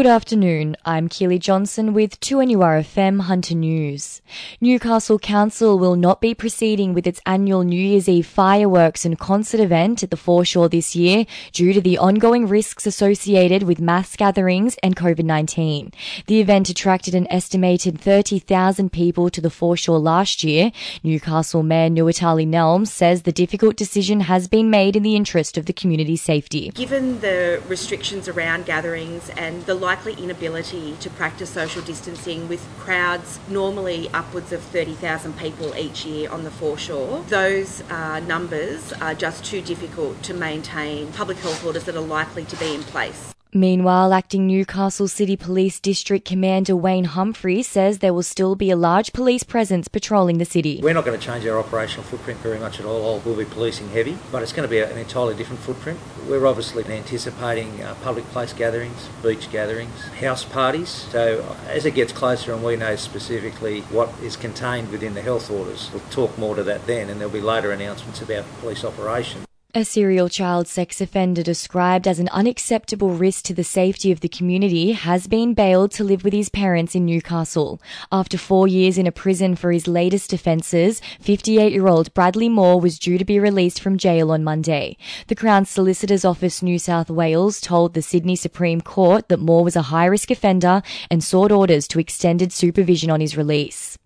Good afternoon. I'm Keely Johnson with 2NURFM Hunter News. Newcastle Council will not be proceeding with its annual New Year's Eve fireworks and concert event at the foreshore this year due to the ongoing risks associated with mass gatherings and COVID-19. The event attracted an estimated 30,000 people to the foreshore last year. Newcastle Mayor Nuatali Nelms says the difficult decision has been made in the interest of the community's safety. Given the restrictions around gatherings and the likely inability to practice social distancing with crowds normally upwards of 30,000 people each year on the foreshore. Those uh, numbers are just too difficult to maintain public health orders that are likely to be in place. Meanwhile, acting Newcastle City Police District Commander Wayne Humphrey says there will still be a large police presence patrolling the city. We're not going to change our operational footprint very much at all. We'll be policing heavy, but it's going to be an entirely different footprint. We're obviously anticipating uh, public place gatherings, beach gatherings, house parties. So uh, as it gets closer and we know specifically what is contained within the health orders, we'll talk more to that then and there'll be later announcements about police operation. A serial child sex offender described as an unacceptable risk to the safety of the community has been bailed to live with his parents in Newcastle. After four years in a prison for his latest offences, 58 year old Bradley Moore was due to be released from jail on Monday. The Crown Solicitor's Office New South Wales told the Sydney Supreme Court that Moore was a high risk offender and sought orders to extended supervision on his release.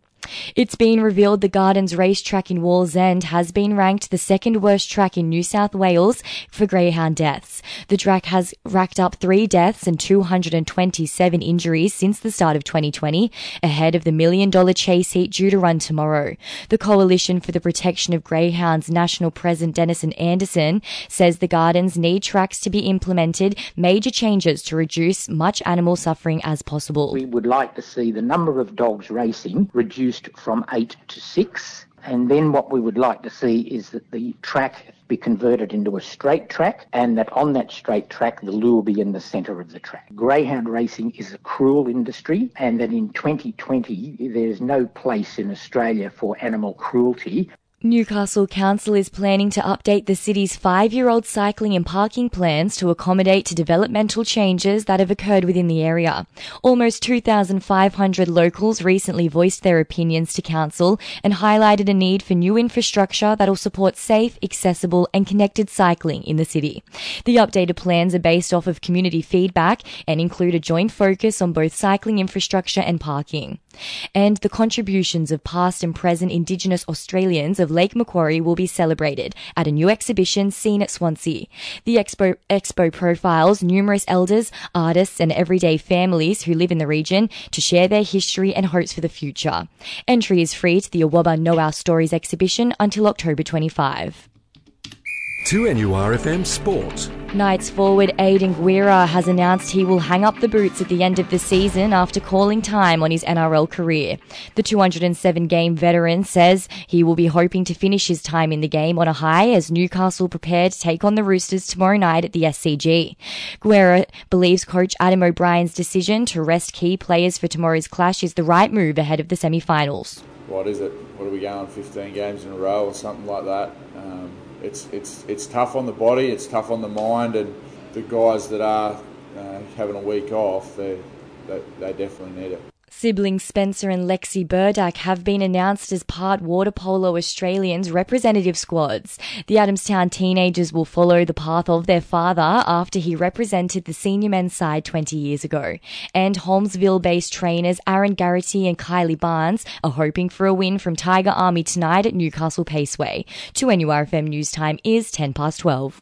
It's been revealed the Gardens racetrack in Wallsend has been ranked the second worst track in New South Wales for greyhound deaths. The track has racked up three deaths and 227 injuries since the start of 2020, ahead of the million dollar chase heat due to run tomorrow. The Coalition for the Protection of Greyhounds National President Denison Anderson says the Gardens need tracks to be implemented major changes to reduce much animal suffering as possible. We would like to see the number of dogs racing reduced reduced from eight to six. And then what we would like to see is that the track be converted into a straight track and that on that straight track the lure be in the centre of the track. Greyhound racing is a cruel industry and that in 2020 there's no place in Australia for animal cruelty Newcastle Council is planning to update the city's five year old cycling and parking plans to accommodate to developmental changes that have occurred within the area. Almost 2,500 locals recently voiced their opinions to Council and highlighted a need for new infrastructure that will support safe, accessible, and connected cycling in the city. The updated plans are based off of community feedback and include a joint focus on both cycling infrastructure and parking. And the contributions of past and present Indigenous Australians of Lake Macquarie will be celebrated at a new exhibition seen at Swansea. The expo, expo profiles numerous elders, artists, and everyday families who live in the region to share their history and hopes for the future. Entry is free to the Awaba Know Our Stories exhibition until October 25. 2NURFM Sport. Knights forward Aidan Guerra has announced he will hang up the boots at the end of the season after calling time on his NRL career. The 207 game veteran says he will be hoping to finish his time in the game on a high as Newcastle prepare to take on the Roosters tomorrow night at the SCG. Guerra believes coach Adam O'Brien's decision to rest key players for tomorrow's clash is the right move ahead of the semi-finals. What is it? What are we going 15 games in a row or something like that? Um, it's it's it's tough on the body, it's tough on the mind, and the guys that are uh, having a week off, they, they they definitely need it. Siblings Spencer and Lexi Burdak have been announced as part Water Polo Australians representative squads. The Adamstown teenagers will follow the path of their father after he represented the senior men's side 20 years ago. And Holmesville based trainers Aaron Garrity and Kylie Barnes are hoping for a win from Tiger Army tonight at Newcastle Paceway. 2NURFM News Time is 10 past 12.